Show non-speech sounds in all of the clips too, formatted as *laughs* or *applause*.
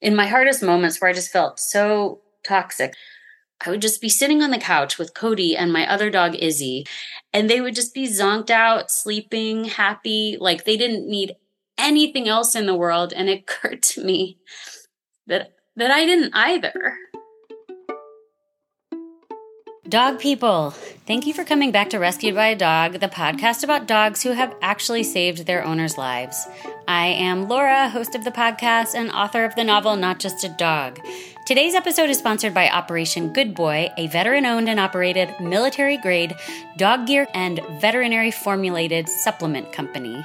in my hardest moments where I just felt so toxic, I would just be sitting on the couch with Cody and my other dog, Izzy, and they would just be zonked out, sleeping, happy, like they didn't need anything else in the world. And it *laughs* occurred to me that that I didn't either. Dog people, thank you for coming back to Rescued by a Dog, the podcast about dogs who have actually saved their owners' lives. I am Laura, host of the podcast and author of the novel Not Just a Dog. Today's episode is sponsored by Operation Good Boy, a veteran owned and operated military grade dog gear and veterinary formulated supplement company.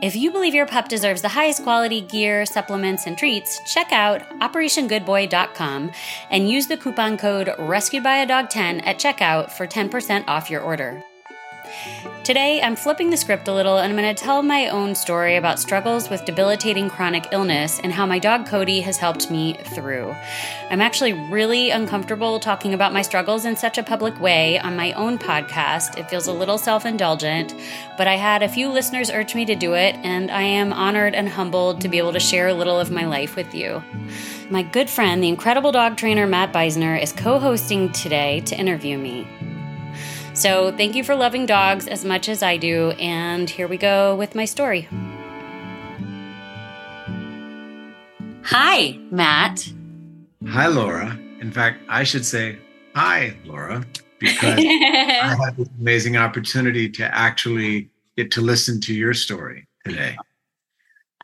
If you believe your pup deserves the highest quality gear, supplements, and treats, check out OperationGoodBoy.com and use the coupon code RescuedByADog10 at checkout for 10% off your order. Today, I'm flipping the script a little and I'm going to tell my own story about struggles with debilitating chronic illness and how my dog Cody has helped me through. I'm actually really uncomfortable talking about my struggles in such a public way on my own podcast. It feels a little self indulgent, but I had a few listeners urge me to do it, and I am honored and humbled to be able to share a little of my life with you. My good friend, the incredible dog trainer Matt Beisner, is co hosting today to interview me. So, thank you for loving dogs as much as I do. And here we go with my story. Hi, Matt. Hi, Laura. In fact, I should say hi, Laura, because *laughs* I had this amazing opportunity to actually get to listen to your story today.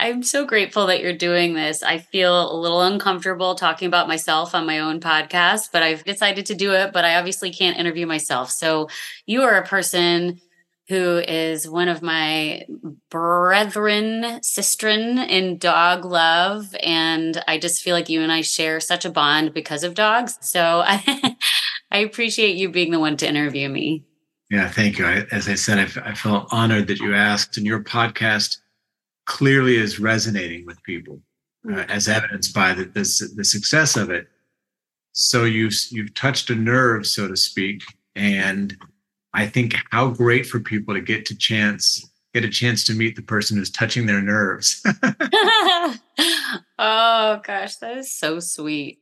I'm so grateful that you're doing this. I feel a little uncomfortable talking about myself on my own podcast, but I've decided to do it, but I obviously can't interview myself. So you are a person who is one of my brethren, sistren in dog love. And I just feel like you and I share such a bond because of dogs. So I, *laughs* I appreciate you being the one to interview me. Yeah, thank you. I, as I said, I, I felt honored that you asked, and your podcast clearly is resonating with people, uh, mm. as evidenced by the, the, the success of it. So you've you've touched a nerve, so to speak, and I think how great for people to get to chance get a chance to meet the person who's touching their nerves. *laughs* *laughs* oh gosh, that is so sweet.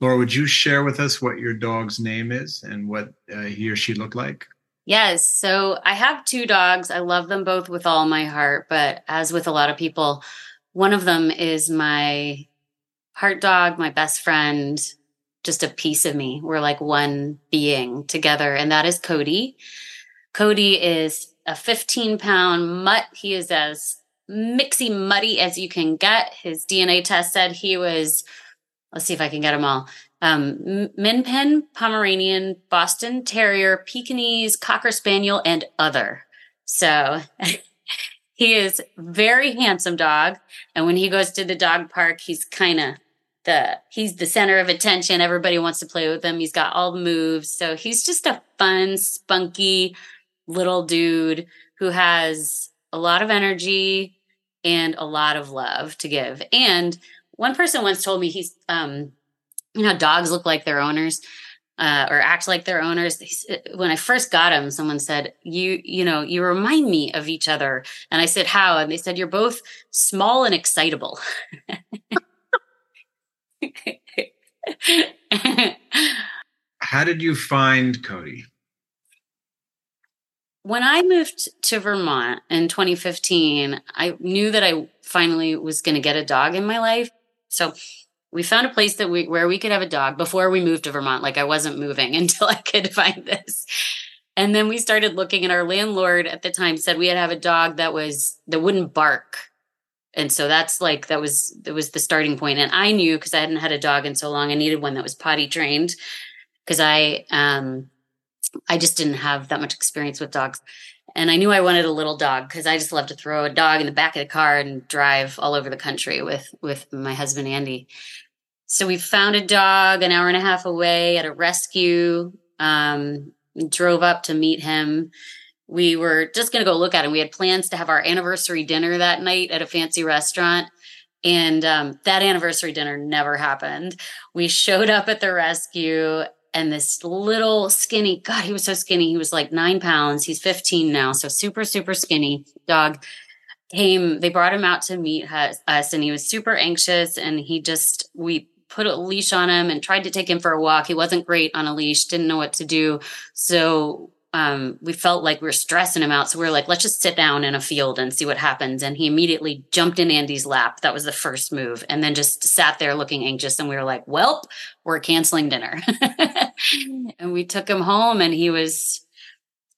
Laura, would you share with us what your dog's name is and what uh, he or she looked like? Yes. So I have two dogs. I love them both with all my heart. But as with a lot of people, one of them is my heart dog, my best friend, just a piece of me. We're like one being together. And that is Cody. Cody is a 15 pound mutt. He is as mixy muddy as you can get. His DNA test said he was, let's see if I can get them all um, Min Pomeranian, Boston Terrier, Pekingese, Cocker Spaniel, and other. So *laughs* he is very handsome dog. And when he goes to the dog park, he's kind of the he's the center of attention. Everybody wants to play with him. He's got all the moves. So he's just a fun, spunky little dude who has a lot of energy and a lot of love to give. And one person once told me he's um you know, dogs look like their owners. Uh, or act like their owners. When I first got him, someone said, "You, you know, you remind me of each other." And I said, "How?" And they said, "You're both small and excitable." *laughs* How did you find Cody? When I moved to Vermont in 2015, I knew that I finally was going to get a dog in my life. So we found a place that we where we could have a dog before we moved to Vermont. Like I wasn't moving *laughs* until I could find this. And then we started looking and our landlord at the time said we had to have a dog that was that wouldn't bark. And so that's like that was that was the starting point. And I knew because I hadn't had a dog in so long, I needed one that was potty trained because I um I just didn't have that much experience with dogs. And I knew I wanted a little dog because I just love to throw a dog in the back of the car and drive all over the country with with my husband Andy. So we found a dog an hour and a half away at a rescue. Um, drove up to meet him. We were just going to go look at him. We had plans to have our anniversary dinner that night at a fancy restaurant. And um, that anniversary dinner never happened. We showed up at the rescue, and this little skinny, God, he was so skinny. He was like nine pounds. He's 15 now. So super, super skinny dog came, they brought him out to meet us, us and he was super anxious and he just, we put a leash on him and tried to take him for a walk. He wasn't great on a leash, didn't know what to do. So um, we felt like we were stressing him out. So we were like, let's just sit down in a field and see what happens. And he immediately jumped in Andy's lap. That was the first move. And then just sat there looking anxious. And we were like, well, we're canceling dinner. *laughs* and we took him home and he was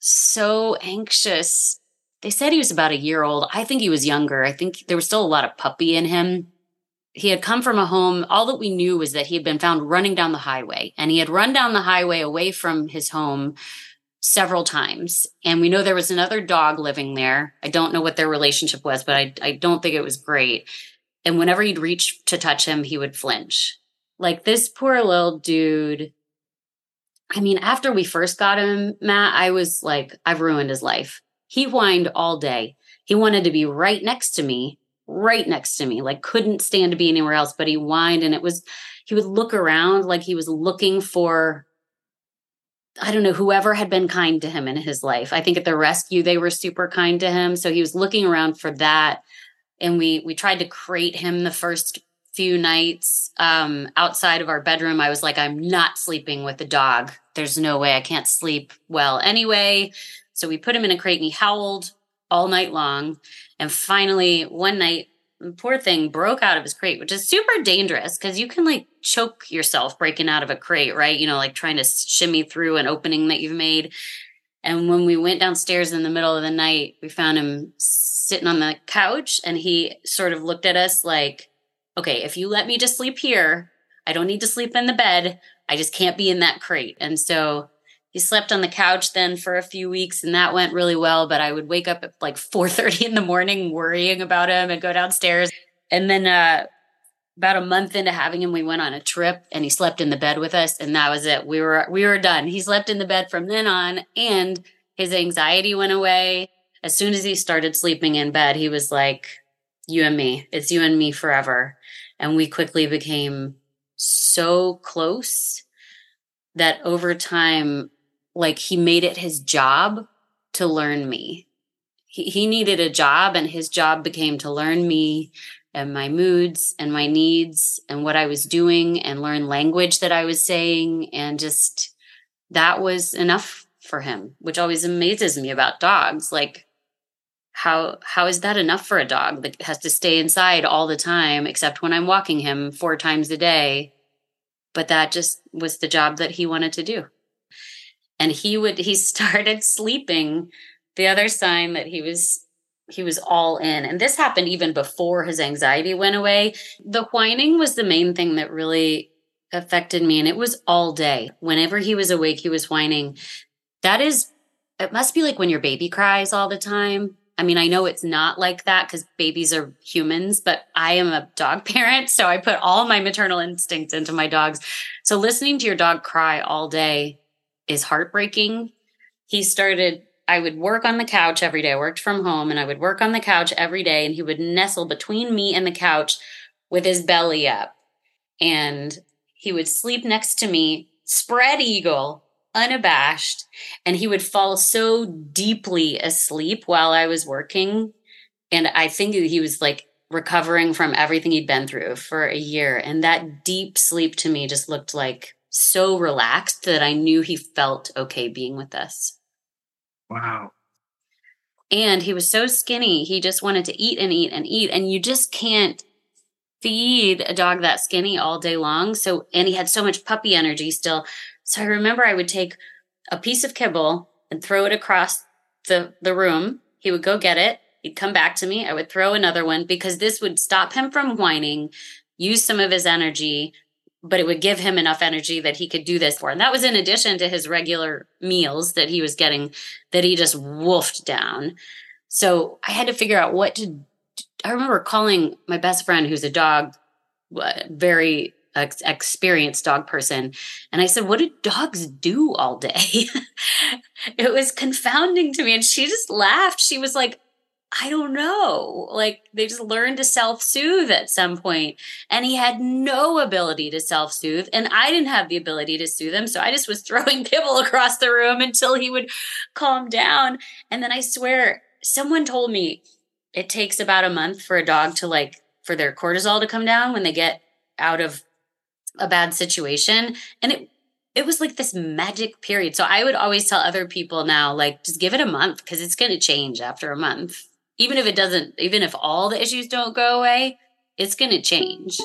so anxious. They said he was about a year old. I think he was younger. I think there was still a lot of puppy in him he had come from a home. All that we knew was that he had been found running down the highway and he had run down the highway away from his home several times. And we know there was another dog living there. I don't know what their relationship was, but I, I don't think it was great. And whenever he'd reach to touch him, he would flinch. Like this poor little dude. I mean, after we first got him, Matt, I was like, I've ruined his life. He whined all day. He wanted to be right next to me right next to me, like couldn't stand to be anywhere else, but he whined and it was, he would look around like he was looking for, I don't know, whoever had been kind to him in his life. I think at the rescue, they were super kind to him. So he was looking around for that. And we, we tried to crate him the first few nights um, outside of our bedroom. I was like, I'm not sleeping with the dog. There's no way I can't sleep well anyway. So we put him in a crate and he howled all night long. And finally, one night, poor thing broke out of his crate, which is super dangerous because you can like choke yourself breaking out of a crate, right? You know, like trying to shimmy through an opening that you've made. And when we went downstairs in the middle of the night, we found him sitting on the couch and he sort of looked at us like, okay, if you let me just sleep here, I don't need to sleep in the bed. I just can't be in that crate. And so he slept on the couch then for a few weeks and that went really well but i would wake up at like *laughs* 4.30 in the morning worrying about him and go downstairs. And then uh, about a month into having him we went on a trip and he slept in the bed with us and that was it. We were we were done. He slept in the bed from then on and his anxiety went away. As soon as he started sleeping in bed he was like you and me. It's you and me forever. And we quickly became so close that over time like he made it his job to learn me. He, he needed a job, and his job became to learn me and my moods and my needs and what I was doing and learn language that I was saying. And just that was enough for him, which always amazes me about dogs. Like, how how is that enough for a dog that has to stay inside all the time except when i'm walking him four times a day but that just was the job that he wanted to do and he would he *laughs* started sleeping the other sign that he was he was all in and this happened even before his anxiety went away the whining was the main thing that really affected me and it was all day whenever he was awake he was whining that is it must be like when your baby cries all the time I mean, I know it's not like that because babies are humans, but I am a dog *laughs* parent. So I put all my maternal instincts into my dogs. So listening to your dog cry all day is heartbreaking. He started, I would work on the couch every day. I worked from home and I would work on the couch every day and he would nestle between me and the couch with his belly up. And he would sleep next to me, spread eagle, unabashed. And he would fall so deeply asleep while I was working. And I think he was like recovering from everything he'd been through for a year. And that deep sleep to me just looked like so relaxed that I knew he felt okay being with us. Wow. And he was so skinny, he just wanted to eat and eat and eat. And you just can't feed a dog that skinny all day long. So, and he had so much puppy energy still. So I remember I would take a piece of kibble and throw it across the, the room. He would go get it. He'd come back to me. I would throw another one because this would stop him from whining, use some of his energy, but it would give him enough energy that he could do this for. And that was in addition to his regular meals that he was getting that he just wolfed down. So I had to figure out what to. I remember calling my best friend, who's a dog, uh, very ex- experienced dog person, and I said, "What do dogs do all day?" *laughs* it was confounding to me, and she just laughed. She was like, I don't know. Like they just learned to self soothe at some point. And he had no ability to self soothe. And I didn't have the ability to soothe him. So I just was *laughs* throwing kibble across the room until he would calm down. And then I swear, someone told me it takes about a month for a dog to like for their cortisol to come down when they get out of a bad situation and it it was like this magic period so i would always tell other people now like just give it a month because it's going to change after a month even if it doesn't even if all the issues don't go away it's going to change.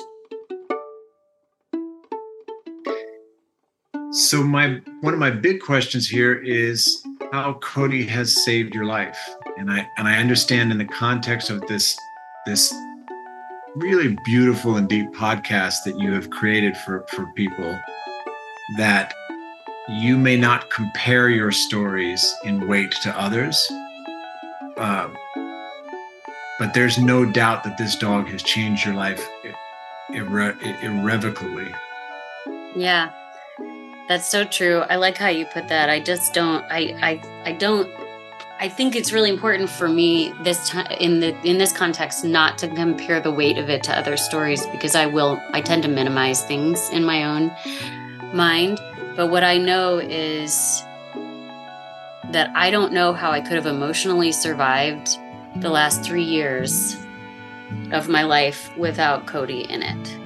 So my one of my big questions here is how cody has saved your life. And i and i understand in the context of this this really beautiful and deep podcast that you have created for for people that you may not compare your stories in weight to others. Uh, but there's no doubt that this dog has changed your life irre- irrevocably. Yeah that's so true. I like how you put that. I just don't i i, I don't I think it's really important for me this time in the in this context not to compare the weight of it to other stories because I will I tend to minimize things in my own mind. But what I know is that I don't know how I could have emotionally survived the last three years of my life without Cody in it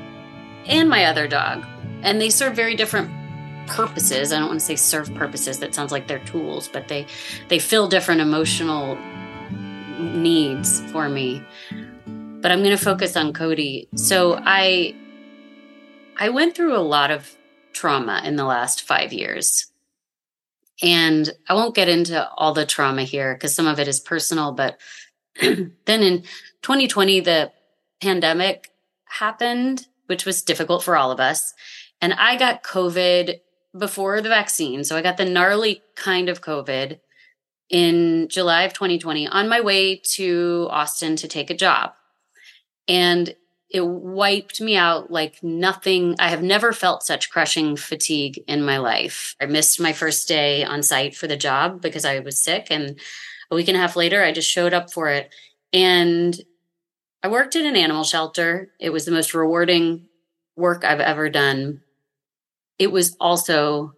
and my other dog. And they serve very different purposes. I don't want to say serve purposes. That sounds like they're tools, but they they fill different emotional needs for me. But I'm going to focus on Cody. So I I went through a lot of trauma in the last 5 years. And I won't get into all the trauma here because some of it is personal, but *clears throat* then in 2020 the pandemic happened, which was difficult for all of us. And I got COVID before the vaccine. So I got the gnarly kind of COVID in July of 2020 on my way to Austin to take a job. And it wiped me out like nothing. I have never felt such crushing fatigue in my life. I missed my first day on site for the job because I was sick. And a week and a half later, I just showed up for it. And I worked in an animal shelter. It was the most rewarding work I've ever done it was also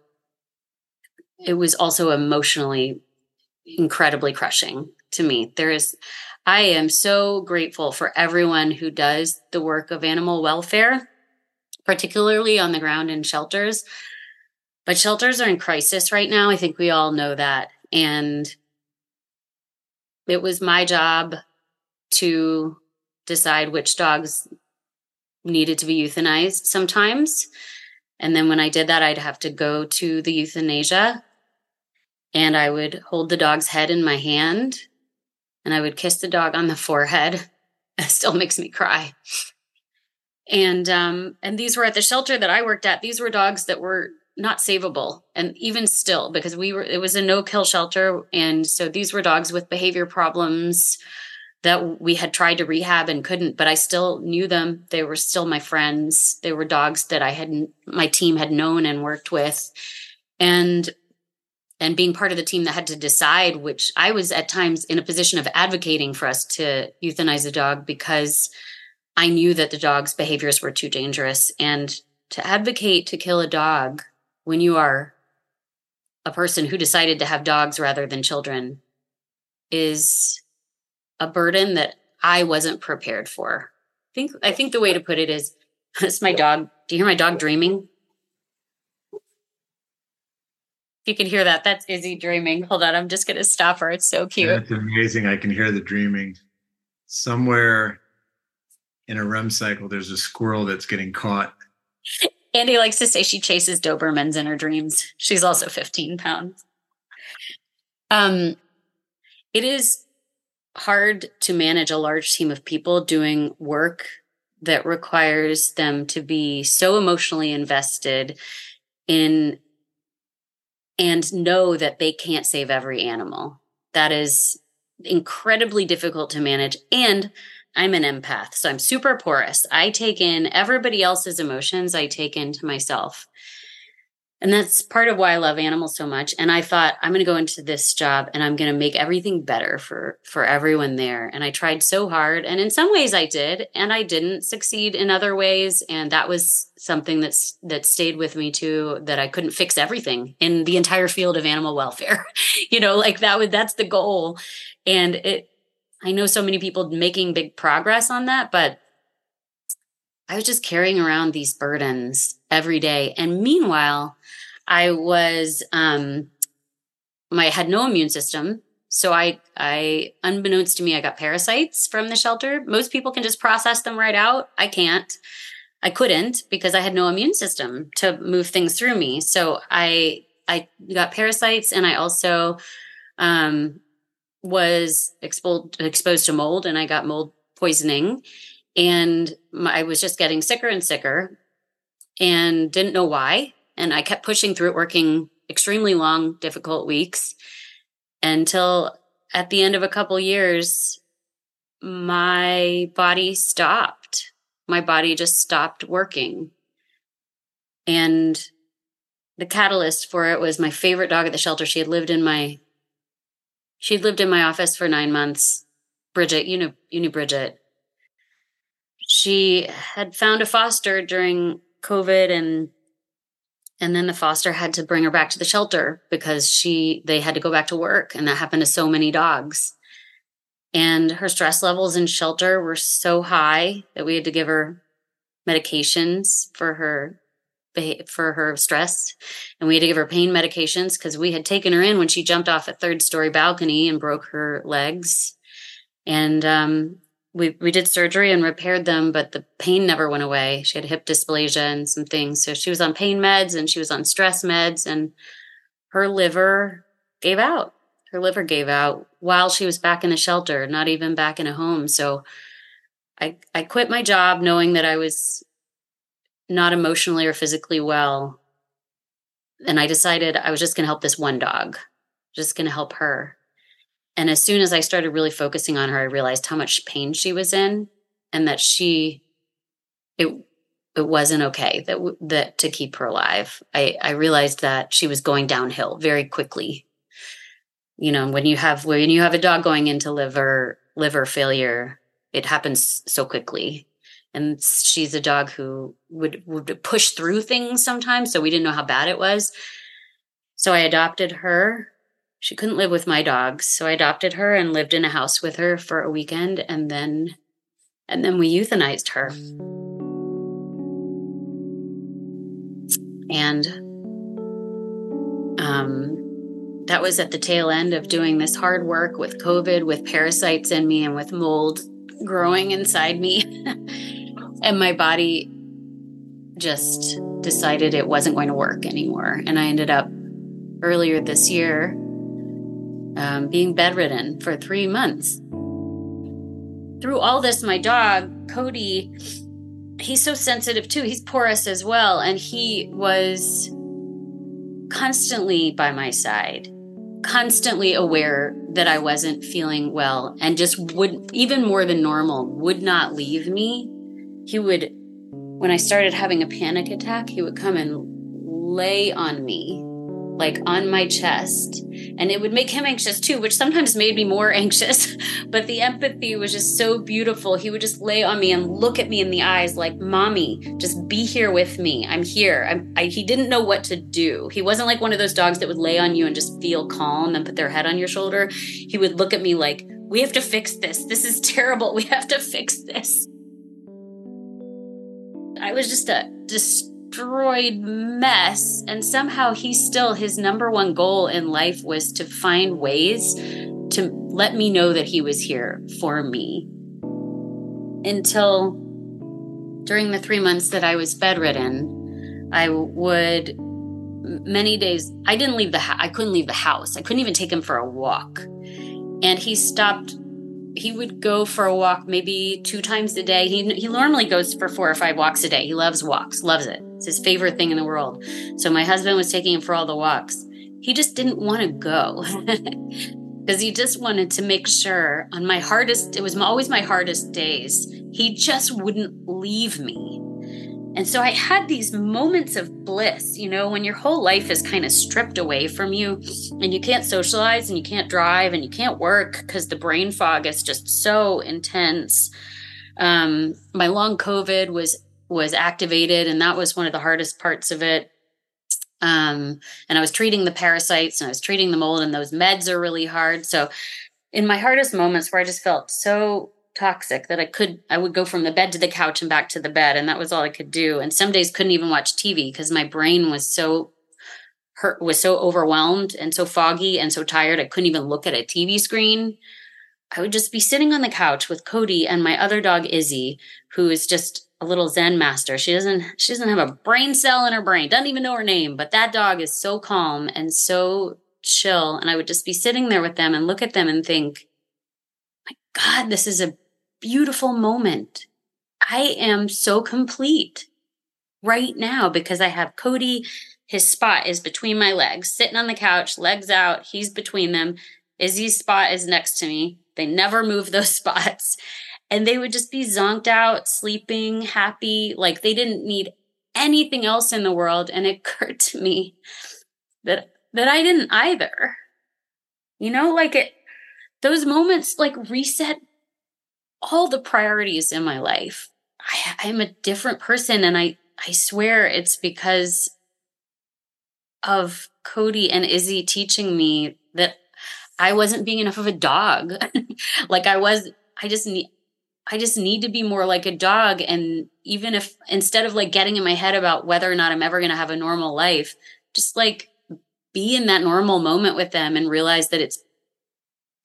it was also emotionally incredibly crushing to me. There is I am so grateful for everyone who does the work of animal welfare, particularly on the ground in shelters. But shelters are in crisis right now. I think we all know that. And it was my job to decide which dogs needed to be euthanized sometimes and then when I did that, I'd have to go to the euthanasia and I would hold the dog's head in my hand and I would kiss the dog on the forehead. *laughs* It still makes me cry. And um, and these were at the shelter that I worked at. These were dogs that were not savable, and even still, because we were it was a no kill shelter, and so these were dogs with behavior problems, that we had tried to rehab and couldn't, but I still knew them. They were still my friends. They were dogs that I had my team had known and worked with. And and being part of the team that had to decide which I was at times in a position of advocating for us to euthanize a dog because I knew that the dog's behaviors were too dangerous and to advocate to kill a dog when you are a person who decided to have dogs rather than children is a burden that I wasn't prepared for. I think I think the way to put it is *laughs* it's my dog. Do you hear my dog dreaming? If you can hear that, that's Izzy dreaming. Hold on, I'm just gonna stop her. It's so cute. That's amazing. I can hear the dreaming. Somewhere in a REM cycle, there's a squirrel that's getting caught. Andy likes to say she chases Dobermans in her dreams. She's also 15 pounds. Um, it is hard to manage a large team of people doing work that requires them to be so emotionally invested in and know that they can't save every animal. That is incredibly difficult to manage. And I'm an empath, so I'm super porous. I take in everybody else's emotions, I take into myself and that's part of why I love animals so much. And I thought I'm going to go into this job and I'm going to make everything better for for everyone there. And I tried so hard, and in some ways I did, and I didn't succeed in other ways. And that was something that's that stayed with me too. That I couldn't fix everything in the entire field of animal welfare. *laughs* you know, like that would that's the goal. And it I know so many people making big progress on that, but I was just carrying around these burdens every day. And meanwhile, I was um my had no immune system. So I I unbeknownst to me, I got parasites from the shelter. Most people can just process them right out. I can't. I couldn't because I had no immune system to move things through me. So I I got parasites and I also um was exposed exposed to mold and I got mold poisoning and my, I was just getting sicker and sicker and didn't know why. And I kept pushing through it, working extremely long, difficult weeks until at the end of a couple years, my body stopped. My body just stopped working. And the catalyst for it was my favorite dog at the shelter. She had lived in my she'd lived in my office for nine months. Bridget, you know, you knew Bridget she had found a foster during COVID and and then the foster had to bring her back to the shelter because she they had to go back to work and that happened to so many dogs. And her stress levels in shelter were so high that we had to give her medications for her for her stress and we had to give her pain medications because we had taken her in when she jumped off a third story balcony and broke her legs and um, we we did surgery and repaired them, but the pain never went away. She had hip dysplasia and some things. So she was on pain meds and she was on stress meds and her liver gave out. Her liver gave out while she was back in a shelter, not even back in a home. So I I quit my job knowing that I was not emotionally or physically well. And I decided I was just going to help this one dog. Just going to help her. And as soon as I started really focusing on her, I realized how much pain she was in and that she, it, it wasn't okay that that to keep her alive. I I realized that she was going downhill very quickly. You know, when you have when you have a dog going into liver liver failure, it happens so quickly. And she's a dog who would would push through things sometimes, so we didn't know how bad it was. So I adopted her. She couldn't live with my dogs so i adopted her and lived in a house with her for a weekend and then and then we euthanized her. And um, that was at the tail end of doing this hard work with covid with parasites in me and with mold growing inside me *laughs* and my body just decided it wasn't going to work anymore and i ended up earlier this year um, being bedridden for three months. Through all this, my dog, Cody, he's so sensitive too. He's porous as well. And he was constantly by my side, constantly aware that I wasn't feeling well, and just would, even more than normal, would not leave me. He would, when I started having a panic attack, he would come and lay on me like on my chest. And it would make him anxious too which sometimes made me more *laughs* anxious. But the empathy was just so beautiful. He would just lay on me and look at me in the eyes like mommy just be here with me. I'm here. I'm, I, he didn't know what to do. He wasn't like one of those dogs that would lay on you and just feel calm and put their head on your shoulder. He would look at me like we have to fix this. This is *laughs* terrible. We have to fix this i was just a destroyed mess. And somehow he still, his number one goal in life was to find ways to let me know that he was here for me. Until during the three months that I was bedridden, I would many days I didn't leave the. I couldn't leave the house. I couldn't even take him for a walk. And he stopped he would go for a walk maybe two times a day. He he normally goes for four or five walks a day. He loves walks, loves it. It's his favorite thing in the world. So my husband was taking him for all the walks. He just didn't want to go *laughs* because he just wanted to make sure on my hardest. It was always my hardest days. He just wouldn't leave me. And so I had these moments of bliss, you know, when your whole life is kind of stripped away from you and you can't socialize and you can't drive and you can't work because the brain fog is just so intense. Um, my long COVID was was activated and that was one of the hardest parts of it. Um, and I was treating the parasites and I was treating the mold and those meds are really hard. So in my hardest moments where I just felt so toxic that I could I would go from the bed to the couch and back to the bed and that was all I could do and some days couldn't even watch TV because my brain was so hurt was so overwhelmed and so foggy and so tired I couldn't even look at a TV screen. I would just be sitting on the couch with Cody and my other dog Izzy who is just a little zen master. She doesn't she doesn't have a brain cell in her brain. Doesn't even know her name, but that dog is so calm and so chill and I would just be sitting there with them and look at them and think my god, this is a beautiful moment. I am so complete right now because I have Cody. His spot is between my legs, sitting on the couch, legs out. He's between them. Izzy's spot is next to me. They never move *laughs* those spots. And they would just be zonked out, sleeping, happy, like they didn't need anything else in the world. And it *laughs* occurred to me that that I didn't either. You know, like it those moments like reset all the priorities in my life. I, I'm a different person, and I I swear it's because of Cody and Izzy teaching me that I wasn't being enough of a dog. *laughs* like I was, I just need, I just need to be more like a dog. And even if instead of like getting in my head about whether or not I'm ever going to have a normal life, just like be in that normal moment with them and realize that it's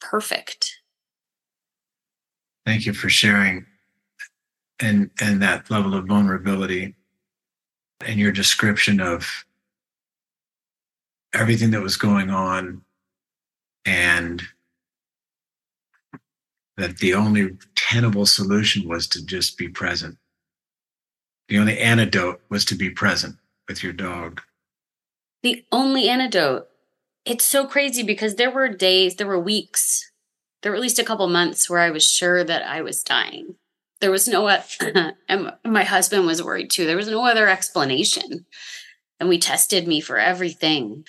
perfect. Thank you for sharing and and that level of vulnerability and your description of everything that was going on and that the only tenable solution was to just be present. The only antidote was to be present with your dog. The only antidote. It's so crazy because there were days, there were weeks there were at least a couple months where I was sure that I was dying. There was no, *clears throat* and my husband was worried too. There was no other explanation. And we tested me for everything.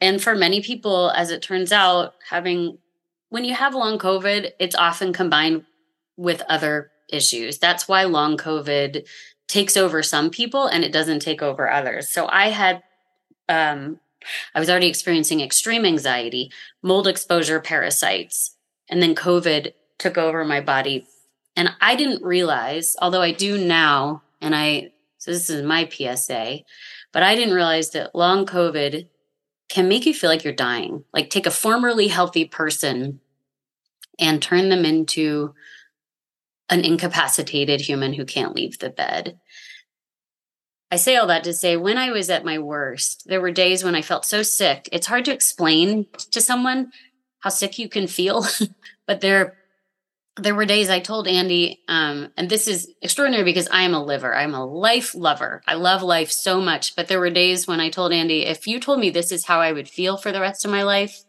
And for many people, as it turns out, having, when you have long COVID, it's often combined with other issues. That's why long COVID takes over some people and it doesn't take over others. So I had um, I was already experiencing extreme anxiety, mold exposure, parasites, and then COVID took over my body. And I didn't realize, although I do now, and I, so this is my PSA, but I didn't realize that long COVID can make you feel like you're dying. Like take a formerly healthy person and turn them into an incapacitated human who can't leave the bed. I say all that to say when I was at my worst, there were days when I felt so sick. It's hard to explain to someone how sick you can feel, *laughs* but there there were days I told Andy, um, and this is extraordinary because I am a liver. I'm a life lover. I love life so much. But there were days when I told Andy, if you told me this is how I would feel for the rest of my life,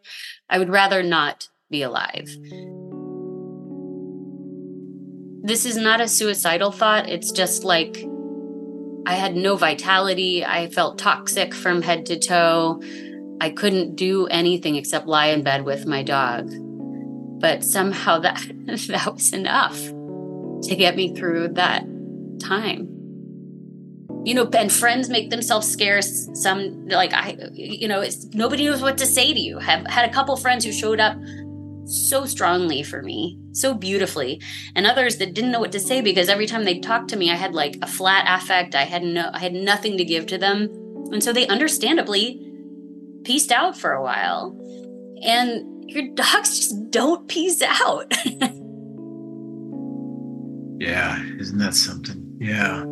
I would rather not be alive. This is not a suicidal thought. It's just like I had no vitality. I felt toxic from head to toe. I couldn't do anything except lie in bed with my dog. But somehow *laughs* that that was enough to get me through that time. You know, and friends make themselves scarce. Some like I, you know, nobody knows what to say to you. Have had a couple friends who showed up so strongly for me, so beautifully, and others that didn't know what to say because every time they talked to me, I had like a flat affect. I had no, I had nothing to give to them, and so they understandably pieced out for a while. And your dogs just don't piece out. *laughs* yeah, isn't that something? Yeah.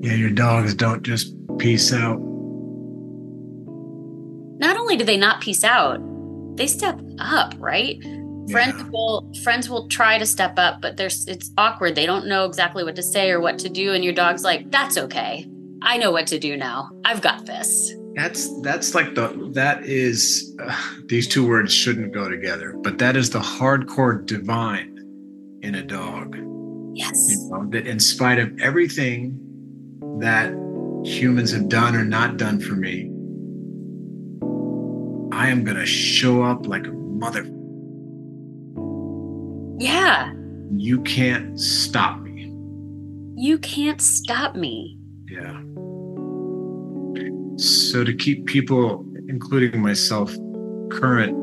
yeah, your dogs don't just peace out. Not only do they not peace out, they step up, right? Yeah. Friends will friends will try to step up, but there's it's awkward. They don't know exactly what to say or what to do, and your dog's like, "That's okay. I know what to do now. I've got this." That's that's like the that is uh, these two words shouldn't go together, but that is the hardcore divine in a dog. Yes. You know, that in spite of everything that humans have done or not done for me, I am going to show up like a mother. Yeah. You can't stop me. You can't stop me. Yeah. So, to keep people, including myself, current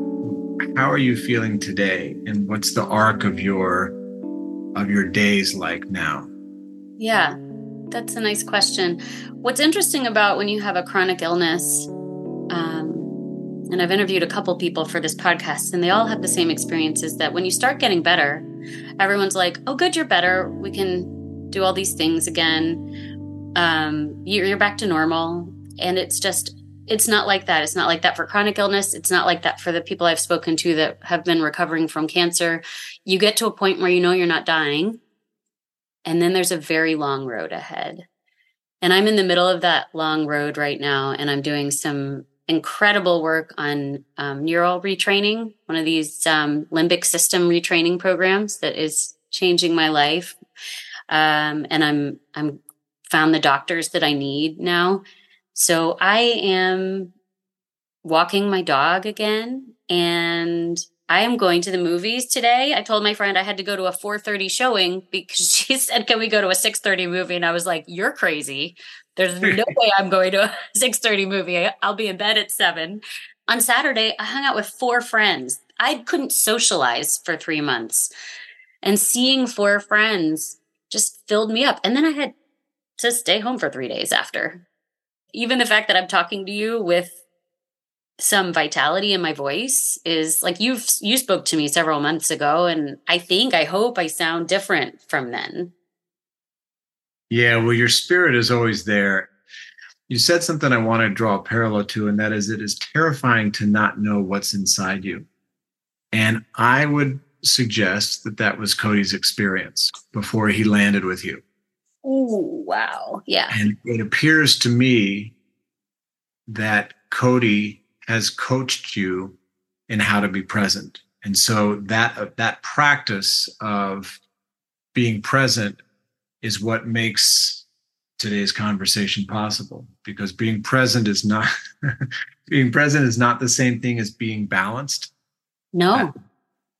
how are you feeling today and what's the arc of your of your days like now yeah that's a nice question what's interesting about when you have a chronic illness and i've interviewed a couple people for this podcast and they all have the same experiences that when you start getting better everyone's like oh good you're better we can do all these things again um, you're, you're back to normal and it's just it's not like that. It's not like that for chronic illness. It's not like that for the people I've spoken to that have been recovering from cancer. You get to a point where you know you're not dying, and then there's a very long road ahead. And I'm in the middle of that long road right now, and I'm doing some incredible work on um, neural retraining, one of these um, limbic system retraining programs that is changing my life. Um, and I'm I'm found the doctors that I need now so I am walking my dog again and I am going to the movies today. I told my friend I had to go to a 4:30 showing because *laughs* she said, "Can we go to a 6:30 movie?" And I was like, "You're crazy. There's no *laughs* way I'm going to a *laughs* 6:30 movie. I'll be in bed at 7." On Saturday, I hung out with four friends. I couldn't socialize for 3 months. And seeing four friends just filled me up. And then I had to stay home for 3 days after even the fact that I'm talking to you with some vitality in my voice is like you've you spoke to me several months ago and I think I hope I sound different from then. Yeah, well your spirit is always there. You said something I want to draw a parallel to and that is it is terrifying to not know what's inside you. And I would suggest that that was Cody's experience before he landed with you. Oh, wow. Yeah. And it appears to me that Cody has coached you in how to be present. And so that uh, that practice of being present is what makes today's conversation possible because being present is not *laughs* being present is not the same thing as being balanced. No.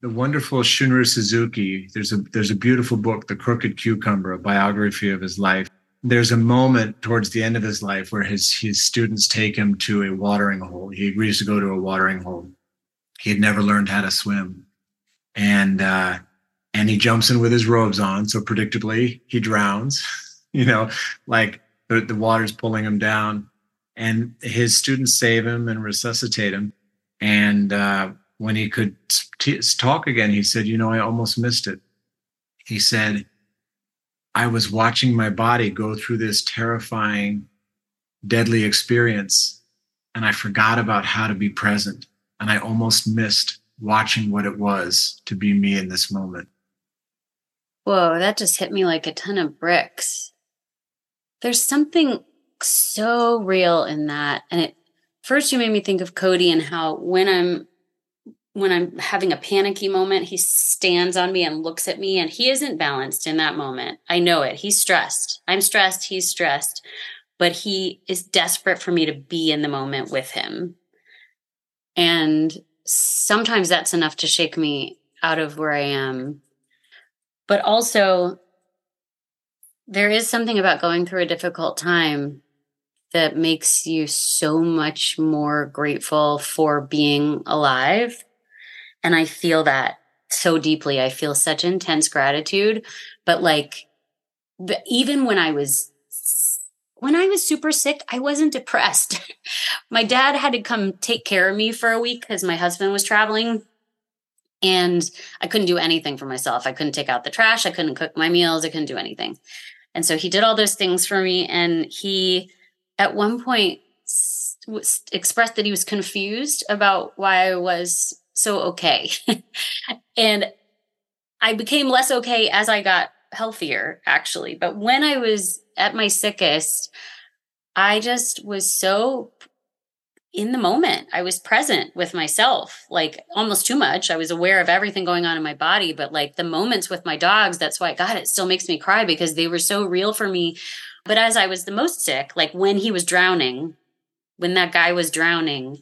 The wonderful Shunryu Suzuki. There's a there's a beautiful book, The Crooked Cucumber, a biography of his life. There's a moment towards the end of his life where his his students take him to a watering hole. He agrees to go to a watering hole. He had never learned how to swim, and uh, and he jumps in with his robes on. So predictably, he drowns. *laughs* You know, like the, the water's pulling him down, and his students save him and resuscitate him. And uh, when he could t- talk again, he said, You know, I almost missed it. He said, I was watching my body go through this terrifying, deadly experience, and I forgot about how to be present. And I almost missed watching what it was to be me in this moment. Whoa, that just hit me like a ton of bricks. There's something so real in that. And it first, you made me think of Cody and how when I'm when I'm having a panicky moment, he stands on me and looks at me, and he isn't balanced in that moment. I know it. He's stressed. I'm stressed. He's stressed, but he is desperate for me to be in the moment with him. And sometimes that's enough to shake me out of where I am. But also, there is something about going through a difficult time that makes you so much more grateful for being alive and I feel that so deeply. I feel such intense gratitude. But like, the, even when I was when I was super sick, I wasn't depressed. *laughs* my dad had to come take care of me for a week because my husband was traveling. And I couldn't do anything for myself. I couldn't take out the trash. I couldn't cook my meals. I couldn't do anything. And so he did all those things for me. And he, at one point, expressed that he was confused about why I was so okay. *laughs* and I became less okay as I got healthier, actually. But when I was at my sickest, I just was so in the moment. I was present with myself, like almost too much. I was aware of everything going on in my body, but like the moments with my dogs, that's why, God, it still makes me cry because they were so real for me. But as I was the most sick, like when he was drowning, when that guy was drowning,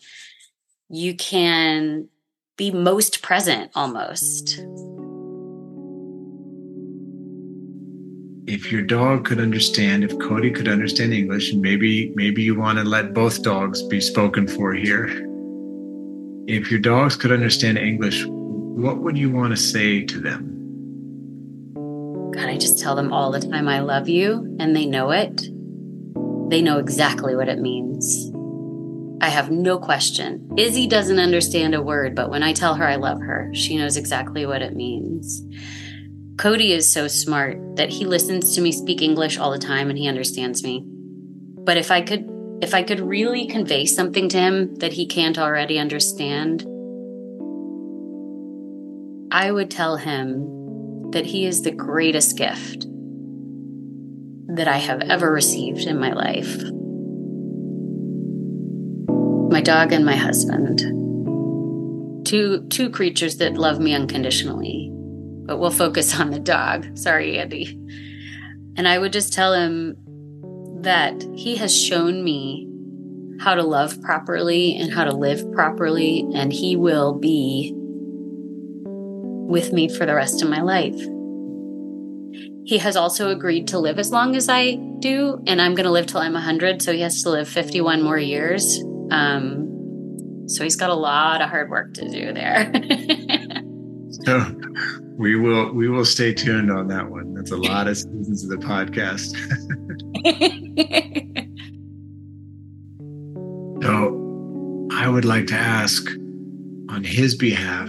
you can be most present almost. If your dog could understand, if Cody could understand English, and maybe maybe you want to let both dogs be spoken for here. if your dogs could understand English, what would you want to say to them? God, I just tell them all the time I love you, and they know it. They know exactly what it means. I have no question. Izzy doesn't understand a word, but when I tell her I love her, she knows exactly what it means. Cody is so smart that he listens to me speak English all the time and he understands me. But if I could if I could really convey something to him that he can't already understand, I would tell him that he is the greatest gift that I have ever received in my life. My dog and my husband. Two two creatures that love me unconditionally but we'll focus on the dog. Sorry, Andy. And I would just tell him that he has shown me how to love properly and how to live properly, and he will be with me for the rest of my life. He has also agreed to live as long as I do, and I'm going to live till I'm 100, so he has to live 51 more years. Um, so he's got a lot of hard work to do there. *laughs* so we will we will stay tuned on that one. That's a lot of seasons of the podcast. *laughs* so I would like to ask on his behalf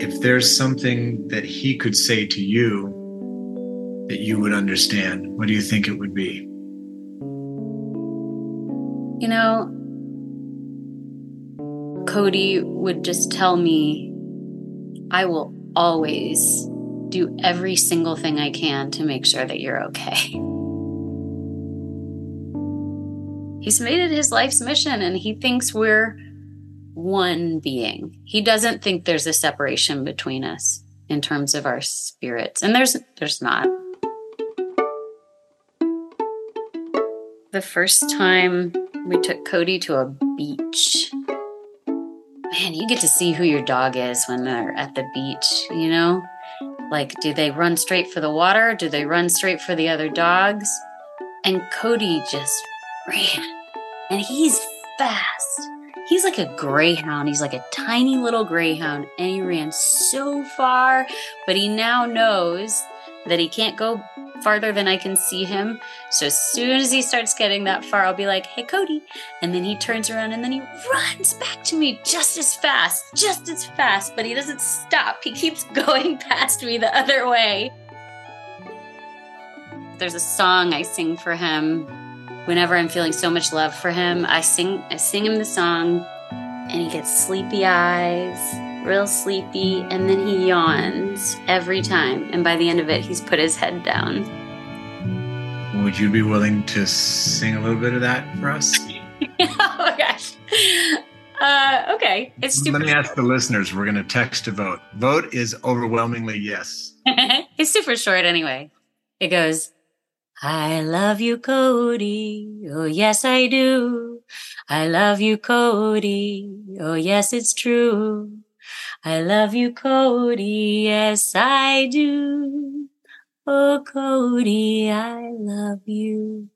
if there's something that he could say to you that you would understand, what do you think it would be? You know, Cody would just tell me, I will always do every single thing I can to make sure that you're okay. He's made it his life's mission and he thinks we're one being. He doesn't think there's a separation between us in terms of our spirits. And there's there's not. The first time we took Cody to a beach man, you get to see who your dog is when they're at the beach, you know? Like, do they run straight for the water? Do they run straight for the other dogs? And Cody just ran. And he's fast. He's like a greyhound. He's like a tiny little greyhound. And he ran so far, but he now knows that he can't go farther than I can see him. So as soon as he starts getting that far, I'll be like, hey, Cody. And then he turns around and then he runs back to me just as fast, just as fast, but he doesn't stop. He keeps *laughs* going past me the other way. There's a song I sing for him whenever I'm feeling so much love for him. I sing I sing him the song and he gets sleepy eyes real sleepy, and then he yawns every time. And by the end of it, he's put his head down. Would you be willing to sing a little bit of that for us? *laughs* oh my gosh. Uh, okay. It's super Let me ask the listeners. We're going to text to vote. Vote is overwhelmingly yes. *laughs* it's super short anyway. It goes, I love you, Cody. Oh, yes, I do. I love you, Cody. Oh, yes, it's true. I love you, Cody. Yes, I do. Oh, Cody, I love you.